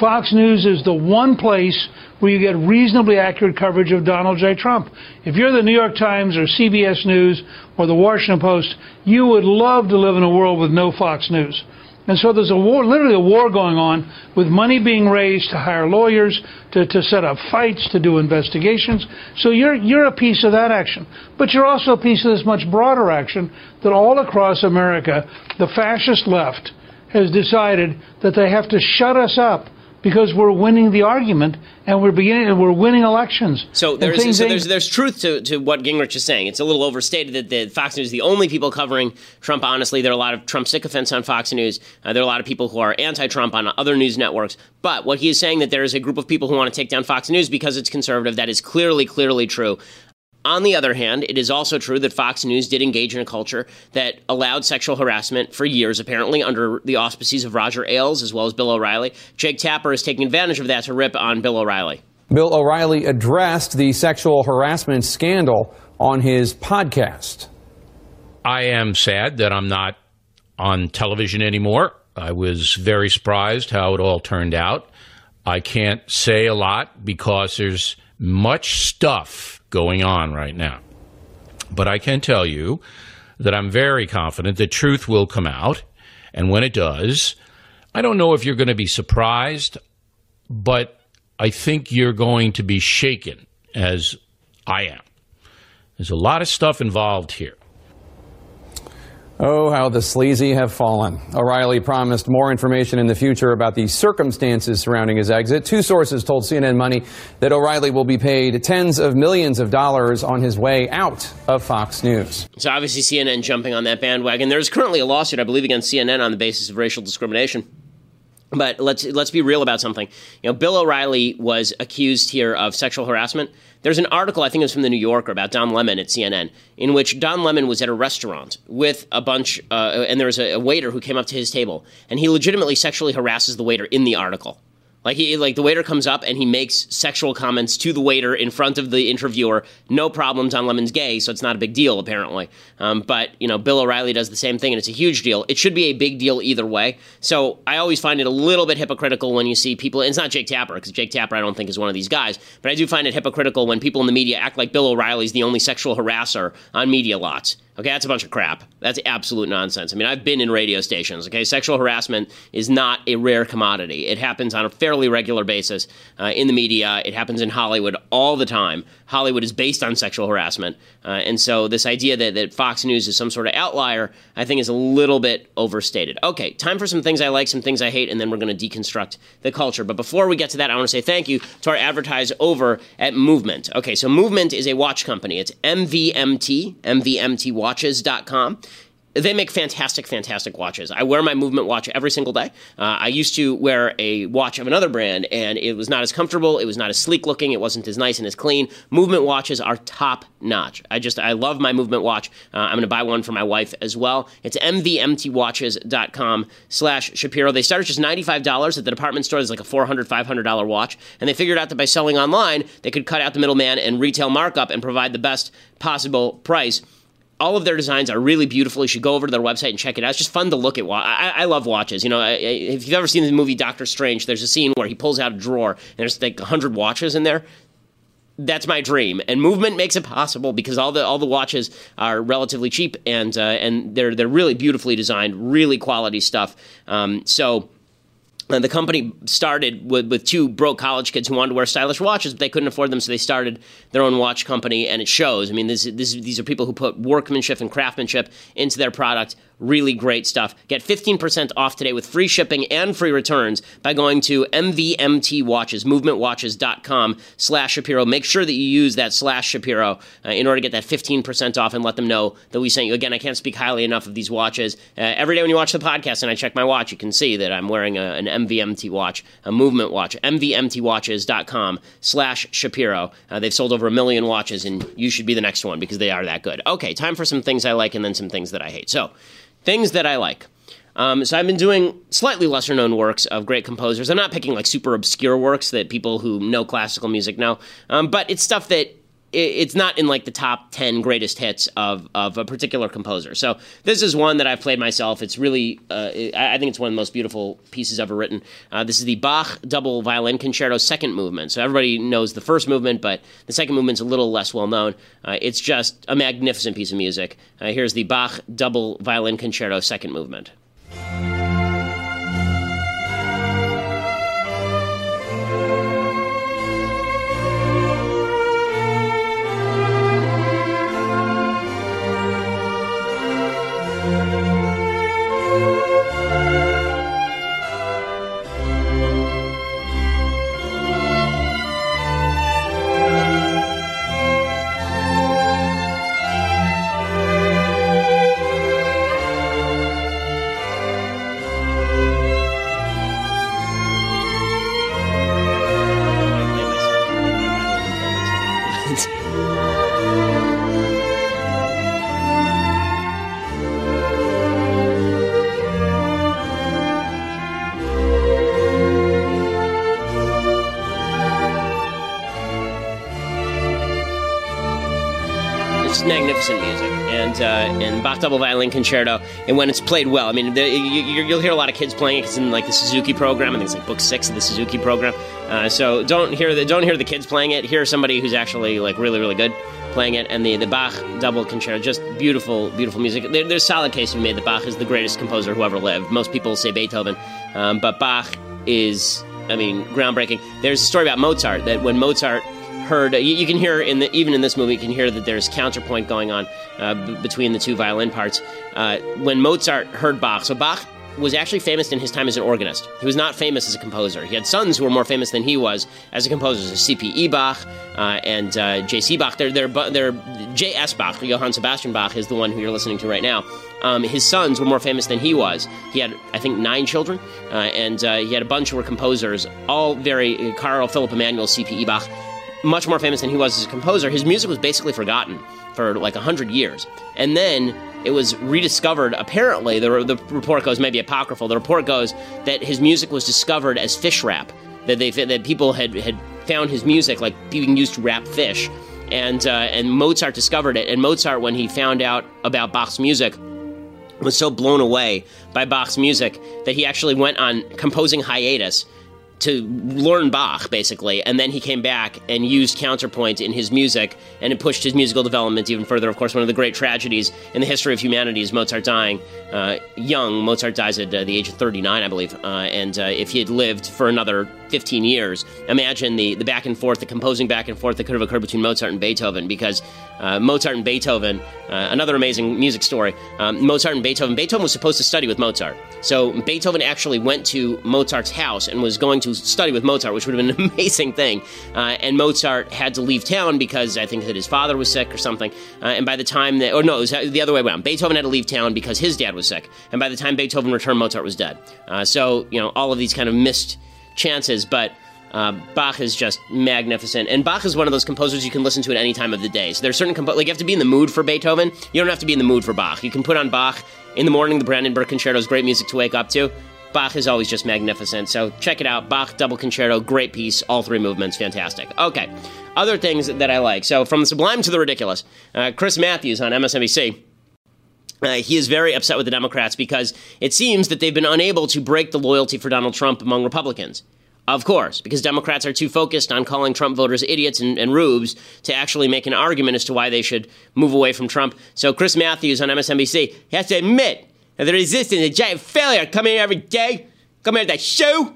Fox News is the one place where you get reasonably accurate coverage of Donald J. Trump. If you're the New York Times or CBS News or the Washington Post, you would love to live in a world with no Fox News. And so there's a war, literally a war going on with money being raised to hire lawyers, to, to set up fights, to do investigations. So you're, you're a piece of that action. But you're also a piece of this much broader action that all across America, the fascist left has decided that they have to shut us up because we're winning the argument and we're beginning we're winning elections. So there's so there's, there's truth to, to what Gingrich is saying. It's a little overstated that the Fox News is the only people covering Trump. Honestly, there are a lot of Trump sycophants on Fox News. Uh, there are a lot of people who are anti-Trump on other news networks. But what he is saying that there is a group of people who want to take down Fox News because it's conservative. That is clearly clearly true. On the other hand, it is also true that Fox News did engage in a culture that allowed sexual harassment for years, apparently, under the auspices of Roger Ailes as well as Bill O'Reilly. Jake Tapper is taking advantage of that to rip on Bill O'Reilly. Bill O'Reilly addressed the sexual harassment scandal on his podcast. I am sad that I'm not on television anymore. I was very surprised how it all turned out. I can't say a lot because there's much stuff going on right now. But I can tell you that I'm very confident the truth will come out. And when it does, I don't know if you're going to be surprised, but I think you're going to be shaken as I am. There's a lot of stuff involved here. Oh, how the sleazy have fallen. O'Reilly promised more information in the future about the circumstances surrounding his exit. Two sources told CNN Money that O'Reilly will be paid tens of millions of dollars on his way out of Fox News. So obviously CNN jumping on that bandwagon. There's currently a lawsuit, I believe, against CNN on the basis of racial discrimination. But let's let's be real about something. You know, Bill O'Reilly was accused here of sexual harassment. There's an article, I think it was from the New Yorker, about Don Lemon at CNN, in which Don Lemon was at a restaurant with a bunch, uh, and there was a, a waiter who came up to his table, and he legitimately sexually harasses the waiter in the article. Like he like the waiter comes up and he makes sexual comments to the waiter in front of the interviewer. No problem. Don Lemon's gay, so it's not a big deal apparently. Um, but you know, Bill O'Reilly does the same thing, and it's a huge deal. It should be a big deal either way. So I always find it a little bit hypocritical when you see people. it's not Jake Tapper because Jake Tapper I don't think is one of these guys, but I do find it hypocritical when people in the media act like Bill O'Reilly's the only sexual harasser on media lots Okay, that's a bunch of crap. That's absolute nonsense. I mean, I've been in radio stations. Okay, sexual harassment is not a rare commodity. It happens on a fairly regular basis uh, in the media. It happens in Hollywood all the time. Hollywood is based on sexual harassment, uh, and so this idea that, that Fox News is some sort of outlier, I think, is a little bit overstated. Okay, time for some things I like, some things I hate, and then we're going to deconstruct the culture. But before we get to that, I want to say thank you to our advertise over at Movement. Okay, so Movement is a watch company. It's MVMT. MVMT, MVMTWatches.com they make fantastic, fantastic watches. I wear my movement watch every single day. Uh, I used to wear a watch of another brand, and it was not as comfortable. It was not as sleek looking. It wasn't as nice and as clean. Movement watches are top notch. I just, I love my movement watch. Uh, I'm going to buy one for my wife as well. It's mvmtwatches.com slash Shapiro. They start at just $95 at the department store. There's like a $400, $500 watch. And they figured out that by selling online, they could cut out the middleman and retail markup and provide the best possible price all of their designs are really beautiful. You should go over to their website and check it out. It's just fun to look at. I, I love watches. You know, if you've ever seen the movie Doctor Strange, there's a scene where he pulls out a drawer and there's like hundred watches in there. That's my dream, and movement makes it possible because all the all the watches are relatively cheap and uh, and they're they're really beautifully designed, really quality stuff. Um, so and the company started with, with two broke college kids who wanted to wear stylish watches, but they couldn't afford them, so they started their own watch company, and it shows. I mean, this, this, these are people who put workmanship and craftsmanship into their product Really great stuff. Get 15% off today with free shipping and free returns by going to MVMT Watches, movementwatches.com slash Shapiro. Make sure that you use that slash Shapiro uh, in order to get that 15% off and let them know that we sent you. Again, I can't speak highly enough of these watches. Uh, every day when you watch the podcast and I check my watch, you can see that I'm wearing a, an MVMT watch, a movement watch, mvmtwatches.com slash Shapiro. Uh, they've sold over a million watches and you should be the next one because they are that good. Okay, time for some things I like and then some things that I hate. So, Things that I like. Um, so I've been doing slightly lesser known works of great composers. I'm not picking like super obscure works that people who know classical music know, um, but it's stuff that it's not in like the top 10 greatest hits of, of a particular composer. So this is one that I've played myself. It's really, uh, I think it's one of the most beautiful pieces ever written. Uh, this is the Bach double violin concerto second movement. So everybody knows the first movement, but the second movement's a little less well known. Uh, it's just a magnificent piece of music. Uh, here's the Bach double violin concerto second movement. Bach double violin concerto. And when it's played well, I mean, the, you, will hear a lot of kids playing it. It's in like the Suzuki program. and it's like book six of the Suzuki program. Uh, so don't hear the don't hear the kids playing it. Hear somebody who's actually like really really good playing it. And the the Bach double concerto, just beautiful beautiful music. There, there's solid case be made that Bach is the greatest composer who ever lived. Most people say Beethoven, um, but Bach is I mean groundbreaking. There's a story about Mozart that when Mozart heard. You, you, can hear in the even in this movie, you can hear that there's counterpoint going on uh, b- between the two violin parts. Uh, when Mozart heard Bach, so Bach was actually famous in his time as an organist. He was not famous as a composer. He had sons who were more famous than he was as a composer. So C.P.E. Bach uh, and uh, J.C. Bach. They're, they're, they're J.S. Bach, Johann Sebastian Bach, is the one who you're listening to right now. Um, his sons were more famous than he was. He had, I think, nine children, uh, and uh, he had a bunch who were composers, all very Carl Philipp Emanuel C.P.E. Bach much more famous than he was as a composer, his music was basically forgotten for like 100 years. And then it was rediscovered. Apparently, the, the report goes, maybe apocryphal, the report goes that his music was discovered as fish wrap, that, they, that people had, had found his music like being used to wrap fish. And, uh, and Mozart discovered it. And Mozart, when he found out about Bach's music, was so blown away by Bach's music that he actually went on composing hiatus to learn Bach, basically, and then he came back and used counterpoint in his music, and it pushed his musical development even further. Of course, one of the great tragedies in the history of humanity is Mozart dying uh, young. Mozart dies at uh, the age of 39, I believe, uh, and uh, if he had lived for another 15 years, imagine the, the back and forth, the composing back and forth that could have occurred between Mozart and Beethoven, because uh, Mozart and Beethoven, uh, another amazing music story, um, Mozart and Beethoven, Beethoven was supposed to study with Mozart. So Beethoven actually went to Mozart's house and was going to study with Mozart, which would have been an *laughs* amazing thing. Uh, and Mozart had to leave town because I think that his father was sick or something. Uh, and by the time that, or no, it was the other way around. Beethoven had to leave town because his dad was sick. And by the time Beethoven returned, Mozart was dead. Uh, so, you know, all of these kind of missed chances, but. Uh, Bach is just magnificent, and Bach is one of those composers you can listen to at any time of the day. So there's certain compo- like you have to be in the mood for Beethoven. You don't have to be in the mood for Bach. You can put on Bach in the morning. The Brandenburg Concerto is great music to wake up to. Bach is always just magnificent. So check it out. Bach Double Concerto, great piece. All three movements, fantastic. Okay, other things that I like. So from the sublime to the ridiculous, uh, Chris Matthews on MSNBC. Uh, he is very upset with the Democrats because it seems that they've been unable to break the loyalty for Donald Trump among Republicans. Of course, because Democrats are too focused on calling Trump voters idiots and, and, rubes to actually make an argument as to why they should move away from Trump. So Chris Matthews on MSNBC has to admit that the resistance is a giant failure. Come here every day, come here to the show,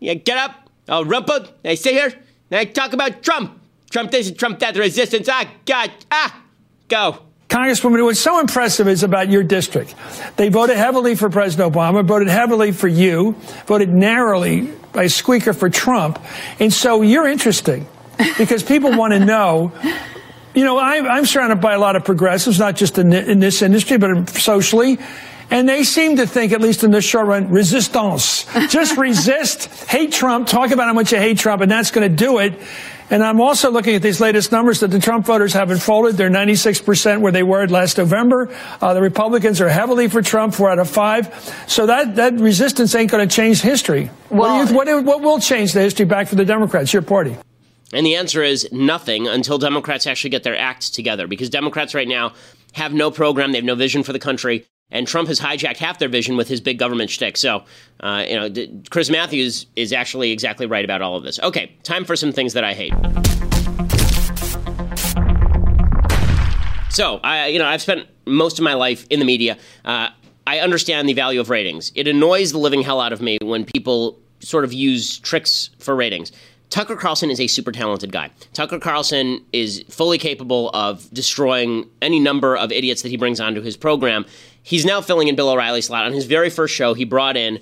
you get up, all rumpled, and I sit here, and I talk about Trump. Trump this and Trump that, the resistance, ah, God, ah, go. Congresswoman, what's so impressive is about your district. They voted heavily for President Obama, voted heavily for you, voted narrowly by a squeaker for Trump. And so you're interesting because people *laughs* want to know. You know, I, am surrounded by a lot of progressives, not just in, in this industry, but socially. And they seem to think, at least in the short run, resistance. Just *laughs* resist, hate Trump, talk about how much you hate Trump, and that's going to do it. And I'm also looking at these latest numbers that the Trump voters haven't folded. They're 96% where they were last November. Uh, the Republicans are heavily for Trump, four out of five. So that, that resistance ain't going to change history. Well, what, you, what, what will change the history back for the Democrats, your party? And the answer is nothing until Democrats actually get their act together. Because Democrats right now have no program, they have no vision for the country. And Trump has hijacked half their vision with his big government shtick. So, uh, you know, Chris Matthews is actually exactly right about all of this. Okay, time for some things that I hate. So, I, you know, I've spent most of my life in the media. Uh, I understand the value of ratings. It annoys the living hell out of me when people sort of use tricks for ratings. Tucker Carlson is a super talented guy. Tucker Carlson is fully capable of destroying any number of idiots that he brings onto his program. He's now filling in Bill O'Reilly's slot. On his very first show, he brought in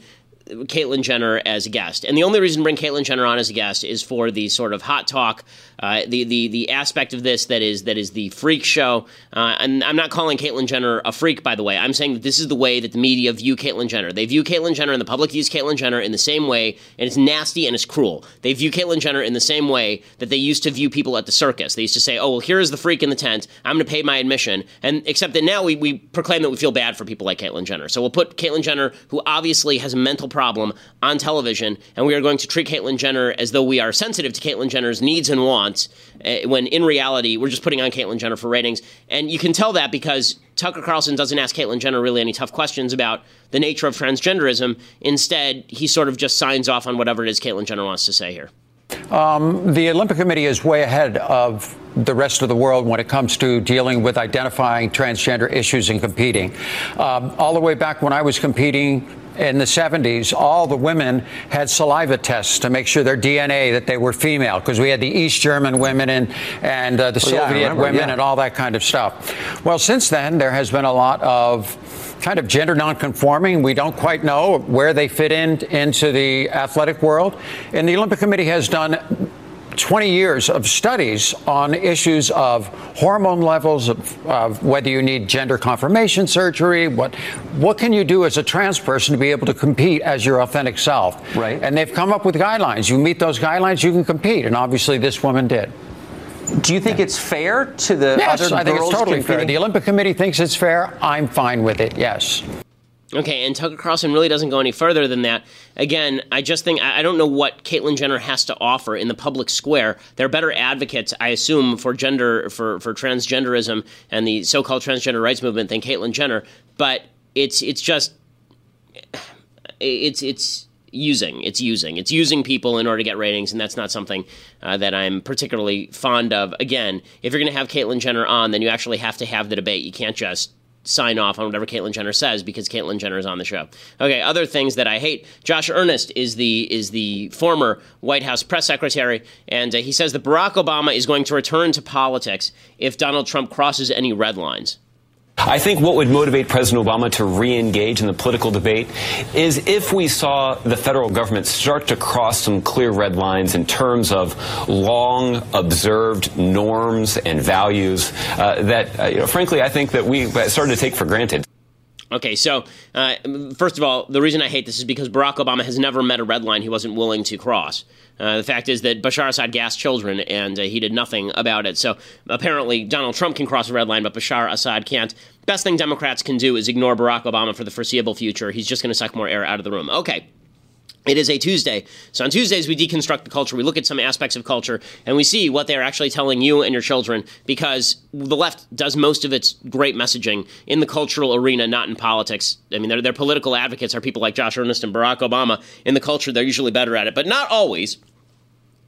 Caitlyn Jenner as a guest. And the only reason to bring Caitlyn Jenner on as a guest is for the sort of hot talk, uh, the the the aspect of this that is that is the freak show. Uh, and I'm not calling Caitlyn Jenner a freak, by the way. I'm saying that this is the way that the media view Caitlyn Jenner. They view Caitlyn Jenner and the public views Caitlyn Jenner in the same way, and it's nasty and it's cruel. They view Caitlyn Jenner in the same way that they used to view people at the circus. They used to say, "Oh, well, here's the freak in the tent. I'm going to pay my admission." And except that now we we proclaim that we feel bad for people like Caitlyn Jenner. So we'll put Caitlyn Jenner, who obviously has a mental problem, on television, and we are going to treat Caitlyn Jenner as though we are sensitive to Caitlyn Jenner's needs and wants, uh, when in reality, we're just putting on Caitlyn Jenner for ratings. And you can tell that because Tucker Carlson doesn't ask Caitlyn Jenner really any tough questions about the nature of transgenderism. Instead, he sort of just signs off on whatever it is Caitlyn Jenner wants to say here. Um, the Olympic Committee is way ahead of the rest of the world when it comes to dealing with identifying transgender issues and competing. Um, all the way back when I was competing in the 70s, all the women had saliva tests to make sure their DNA that they were female, because we had the East German women and and uh, the oh, Soviet yeah, women yeah. and all that kind of stuff. Well, since then, there has been a lot of kind of gender nonconforming. We don't quite know where they fit in into the athletic world, and the Olympic Committee has done 20 years of studies on issues of hormone levels, of, of, whether you need gender confirmation surgery, what what can you do as a trans person to be able to compete as your authentic self? Right. And they've come up with guidelines. You meet those guidelines, you can compete. And obviously, this woman did. Do you think yeah. it's fair to the yes, other I think it's totally competing? fair. The Olympic Committee thinks it's fair. I'm fine with it. Yes. Okay, and Tucker Carlson really doesn't go any further than that. Again, I just think I don't know what Caitlyn Jenner has to offer in the public square. They're better advocates, I assume, for gender for for transgenderism and the so-called transgender rights movement than Caitlyn Jenner. But it's it's just it's it's using. It's using. It's using people in order to get ratings, and that's not something uh, that I'm particularly fond of. Again, if you're going to have Caitlyn Jenner on, then you actually have to have the debate. You can't just sign off on whatever Caitlyn Jenner says because Caitlyn Jenner is on the show. Okay, other things that I hate. Josh Earnest is the is the former White House press secretary, and uh, he says that Barack Obama is going to return to politics if Donald Trump crosses any red lines. I think what would motivate President Obama to re engage in the political debate is if we saw the federal government start to cross some clear red lines in terms of long observed norms and values uh, that, uh, you know, frankly, I think that we started to take for granted. Okay, so uh, first of all, the reason I hate this is because Barack Obama has never met a red line he wasn't willing to cross. Uh, the fact is that Bashar Assad gassed children, and uh, he did nothing about it. So apparently, Donald Trump can cross a red line, but Bashar Assad can't. Best thing Democrats can do is ignore Barack Obama for the foreseeable future. He's just going to suck more air out of the room. Okay. It is a Tuesday. So on Tuesdays, we deconstruct the culture. We look at some aspects of culture and we see what they're actually telling you and your children because the left does most of its great messaging in the cultural arena, not in politics. I mean, their, their political advocates are people like Josh Earnest and Barack Obama. In the culture, they're usually better at it, but not always.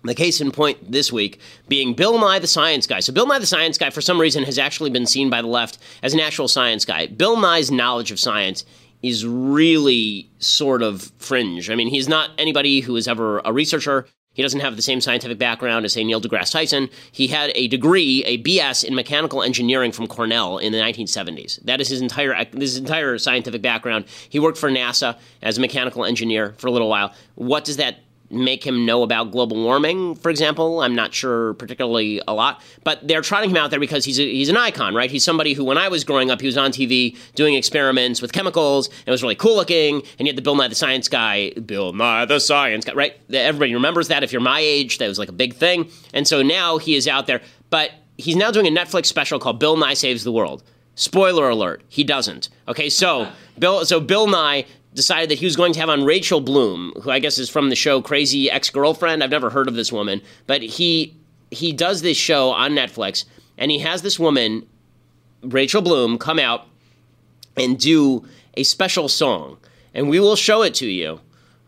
The case in point this week being Bill Nye the Science Guy. So, Bill Nye the Science Guy, for some reason, has actually been seen by the left as an actual science guy. Bill Nye's knowledge of science is really sort of fringe. I mean, he's not anybody who is ever a researcher. He doesn't have the same scientific background as, say, Neil deGrasse Tyson. He had a degree, a BS in mechanical engineering from Cornell in the 1970s. That is his entire uh, his entire scientific background. He worked for NASA as a mechanical engineer for a little while. What does that make him know about global warming, for example. I'm not sure particularly a lot, but they're trotting him out there because he's a, he's an icon, right? He's somebody who, when I was growing up, he was on TV doing experiments with chemicals. And it was really cool looking, and yet the Bill Nye the Science Guy, Bill Nye the Science Guy, right? Everybody remembers that. If you're my age, that was like a big thing, and so now he is out there, but he's now doing a Netflix special called Bill Nye Saves the World. Spoiler alert, he doesn't. Okay, so Bill so Bill Nye decided that he was going to have on Rachel Bloom, who I guess is from the show Crazy Ex-Girlfriend. I've never heard of this woman, but he he does this show on Netflix and he has this woman Rachel Bloom come out and do a special song. And we will show it to you.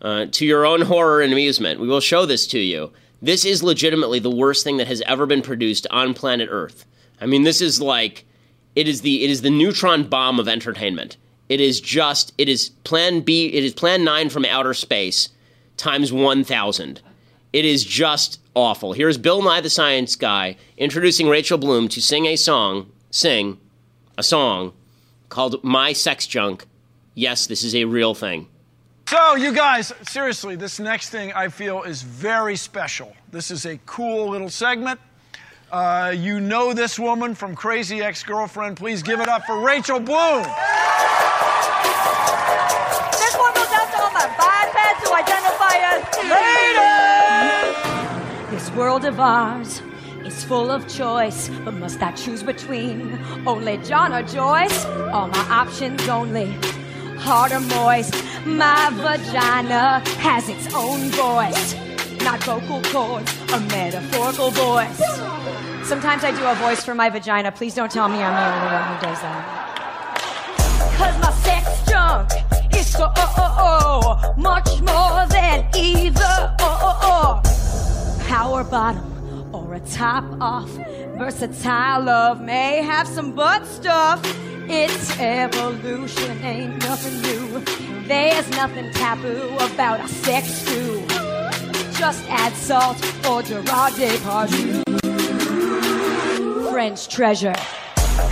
Uh, to your own *laughs* horror and amusement. We will show this to you. This is legitimately the worst thing that has ever been produced on planet Earth. I mean, this is like it is the it is the neutron bomb of entertainment. It is just it is plan B it is plan 9 from outer space times 1000. It is just awful. Here's Bill Nye the Science Guy introducing Rachel Bloom to sing a song, sing a song called My Sex Junk. Yes, this is a real thing. So, you guys, seriously, this next thing I feel is very special. This is a cool little segment. Uh, you know this woman from Crazy Ex Girlfriend. Please give it up for Rachel Bloom. This one all my bipeds identify ladies. This world of ours is full of choice, but must I choose between only John or Joyce? All my options only hard or moist. My vagina has its own voice, not vocal cords, a metaphorical voice. Sometimes I do a voice for my vagina. Please don't tell me I'm the only one who does that. Cause is so oh, oh, oh, much more than either oh, oh, oh. power bottom or a top off. Versatile love may have some butt stuff. It's evolution, ain't nothing new. There's nothing taboo about a sex stew. Just add salt or Gerard Depardieu. French treasure.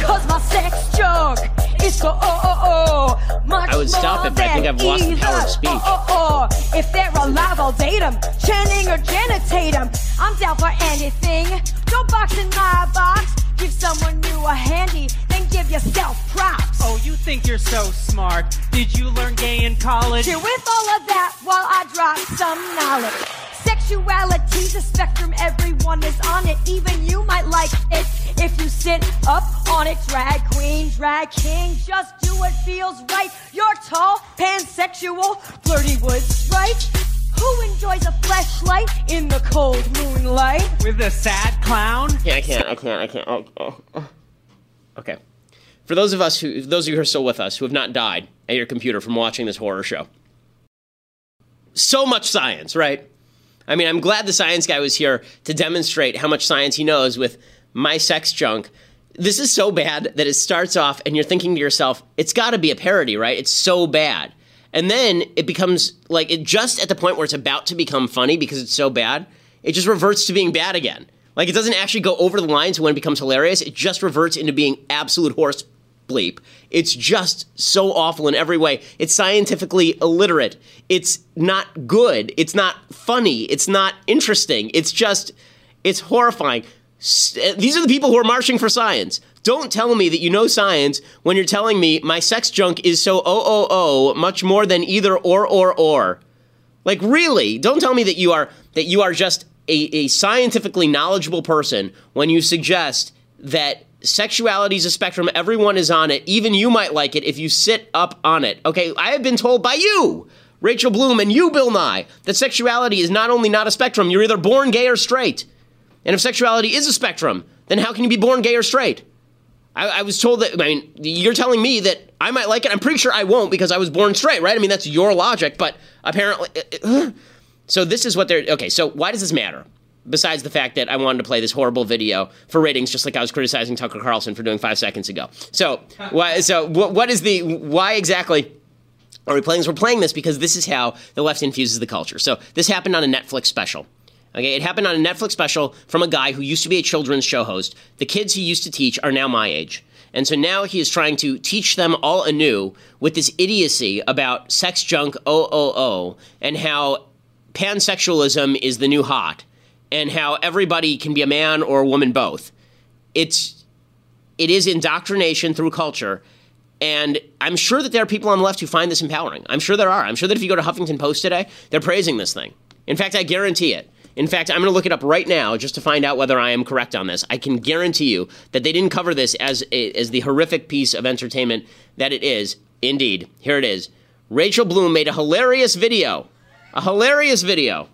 Cause my sex junk is so oh oh oh much I would stop more it, but I think I've lost the power of speech. Oh, oh, oh. If they're alive, I'll date 'em. Channing or Jenna Tatum. I'm down for anything. Don't box in my box. Give someone new a handy, then give yourself props. Oh, you think you're so smart. Did you learn gay in college? Here with all of that while I drop some knowledge. Sexuality's a spectrum, everyone is on it. Even you might like it if you sit up on it. Drag queen, drag king, just do what feels right. You're tall, pansexual, flirty with strife. Who enjoys a flashlight in the cold moonlight? With a sad clown? Yeah, I can't. I can't. I can't. Oh, oh, oh. Okay. For those of us who, those of you who are still with us, who have not died at your computer from watching this horror show, so much science, right? I mean, I'm glad the science guy was here to demonstrate how much science he knows with my sex junk. This is so bad that it starts off and you're thinking to yourself, it's got to be a parody, right? It's so bad. And then it becomes like it just at the point where it's about to become funny because it's so bad, it just reverts to being bad again. Like it doesn't actually go over the line to when it becomes hilarious. It just reverts into being absolute horse bleep. It's just so awful in every way. It's scientifically illiterate. It's not good. It's not funny. It's not interesting. It's just, it's horrifying. Eh, these are the people who are marching for science. Don't tell me that you know science when you're telling me my sex junk is so oh oh oh much more than either or or or. Like really, don't tell me that you are that you are just a, a scientifically knowledgeable person when you suggest that sexuality is a spectrum, everyone is on it. Even you might like it if you sit up on it. Okay, I have been told by you, Rachel Bloom, and you, Bill Nye, that sexuality is not only not a spectrum, you're either born gay or straight. And if sexuality is a spectrum, then how can you be born gay or straight? I, I was told that, I mean, you're telling me that I might like it. I'm pretty sure I won't because I was born straight, right? I mean, that's your logic, but apparently. Uh, uh, so this is what they're. Okay, so why does this matter? besides the fact that I wanted to play this horrible video for ratings, just like I was criticizing Tucker Carlson for doing five seconds ago. So, why, so what is the why exactly? Are we playing this? We're playing this because this is how the left infuses the culture. So this happened on a Netflix special. Okay, it happened on a Netflix special from a guy who used to be a children's show host. The kids he used to teach are now my age. And so now he is trying to teach them all anew with this idiocy about sex junk, oh, oh, oh, and how pansexualism is the new hot and how everybody can be a man or a woman both. It's it is indoctrination through culture. And I'm sure that there are people on the left who find this empowering. I'm sure there are. I'm sure that if you go to Huffington Post today, they're praising this thing. In fact, I guarantee it. In fact, I'm going to look it up right now just to find out whether I am correct on this. I can guarantee you that they didn't cover this as a, as the horrific piece of entertainment that it is. Indeed, here it is. Rachel Bloom made a hilarious video. A hilarious video.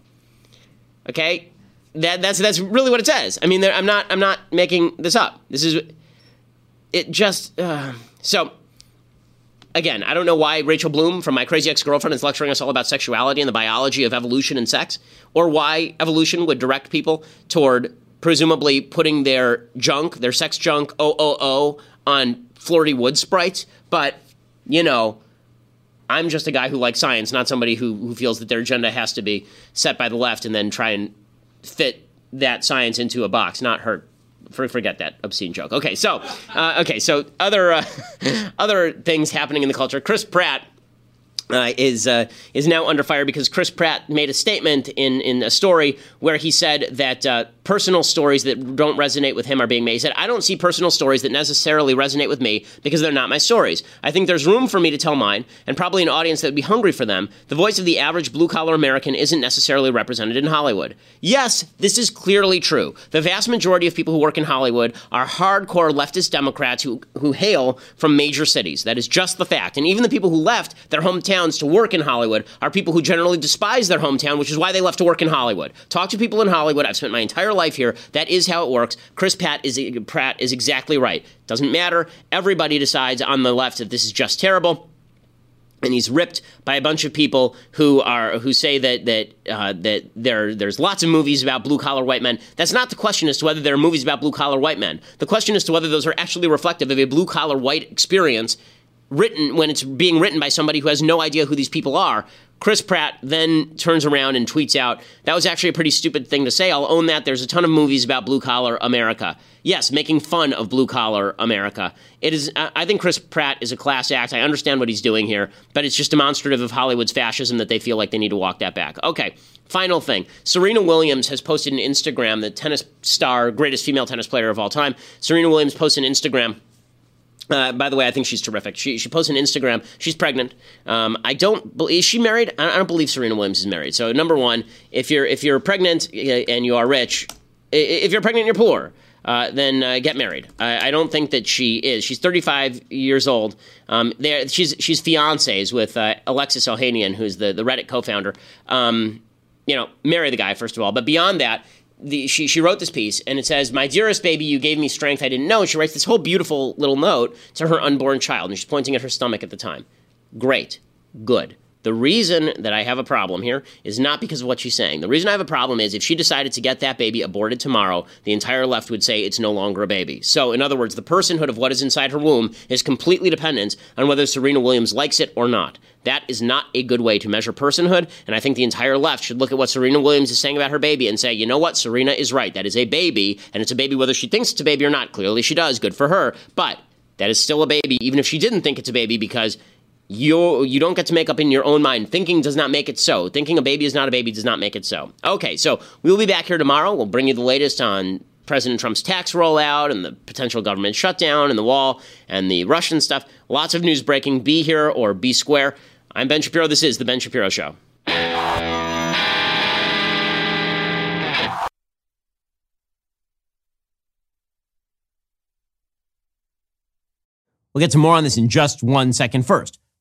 Okay? that that's that's really what it says. I mean, I'm not I'm not making this up. This is it. Just uh, so again, I don't know why Rachel Bloom from My Crazy Ex Girlfriend is lecturing us all about sexuality and the biology of evolution and sex, or why evolution would direct people toward presumably putting their junk, their sex junk, OOO, on Flirty Wood sprites. But you know. I'm just a guy who likes science, not somebody who, who feels that their agenda has to be set by the left and then try and fit that science into a box, not hurt. Forget that obscene joke. Okay, so uh, okay, so other uh, *laughs* other things happening in the culture. Chris Pratt uh, is uh, is now under fire because Chris Pratt made a statement in in a story where he said that uh, personal stories that don't resonate with him are being made. He said, "I don't see personal stories that necessarily resonate with me because they're not my stories. I think there's room for me to tell mine, and probably an audience that would be hungry for them. The voice of the average blue collar American isn't necessarily represented in Hollywood. Yes, this is clearly true. The vast majority of people who work in Hollywood are hardcore leftist Democrats who who hail from major cities. That is just the fact. And even the people who left their hometown." To work in Hollywood are people who generally despise their hometown, which is why they left to work in Hollywood. Talk to people in Hollywood. I've spent my entire life here. That is how it works. Chris Pratt is, Pratt is exactly right. Doesn't matter. Everybody decides on the left that this is just terrible and he's ripped by a bunch of people who are who say that that uh, that there there's lots of movies about blue collar white men. That's not the question as to whether there are movies about blue collar white men. The question as to whether those are actually reflective of a blue collar white experience written when it's being written by somebody who has no idea who these people are. Chris Pratt then turns around and tweets out, That was actually a pretty stupid thing to say. I'll own that. There's a ton of movies about blue collar America. Yes, making fun of blue collar America. It is. I think Chris Pratt is a class act. I understand what he's doing here, but it's just demonstrative of Hollywood's fascism that they feel like they need to walk that back. Okay, final thing. Serena Williams has posted an Instagram, the tennis star, greatest female tennis player of all time. Serena Williams posted an Instagram uh, by the way, I think she's terrific. She she posts on Instagram. She's pregnant. Um, I don't. Is she married? I don't believe Serena Williams is married. So number one, if you're if you're pregnant and you are rich, if you're pregnant and you're poor, uh, then uh, get married. I, I, don't think that she is. She's 35 years old. Um, she's she's fiancés with uh, Alexis Ohanian, who's the the Reddit co-founder. Um, you know, marry the guy first of all. But beyond that, the, she, she wrote this piece and it says, My dearest baby, you gave me strength I didn't know. And she writes this whole beautiful little note to her unborn child. And she's pointing at her stomach at the time. Great. Good. The reason that I have a problem here is not because of what she's saying. The reason I have a problem is if she decided to get that baby aborted tomorrow, the entire left would say it's no longer a baby. So, in other words, the personhood of what is inside her womb is completely dependent on whether Serena Williams likes it or not. That is not a good way to measure personhood, and I think the entire left should look at what Serena Williams is saying about her baby and say, you know what, Serena is right. That is a baby, and it's a baby whether she thinks it's a baby or not. Clearly she does. Good for her. But that is still a baby, even if she didn't think it's a baby, because you you don't get to make up in your own mind. Thinking does not make it so. Thinking a baby is not a baby does not make it so. Okay, so we'll be back here tomorrow. We'll bring you the latest on President Trump's tax rollout and the potential government shutdown and the wall and the Russian stuff. Lots of news breaking. Be here or be square. I'm Ben Shapiro. This is The Ben Shapiro Show. We'll get to more on this in just one second. First,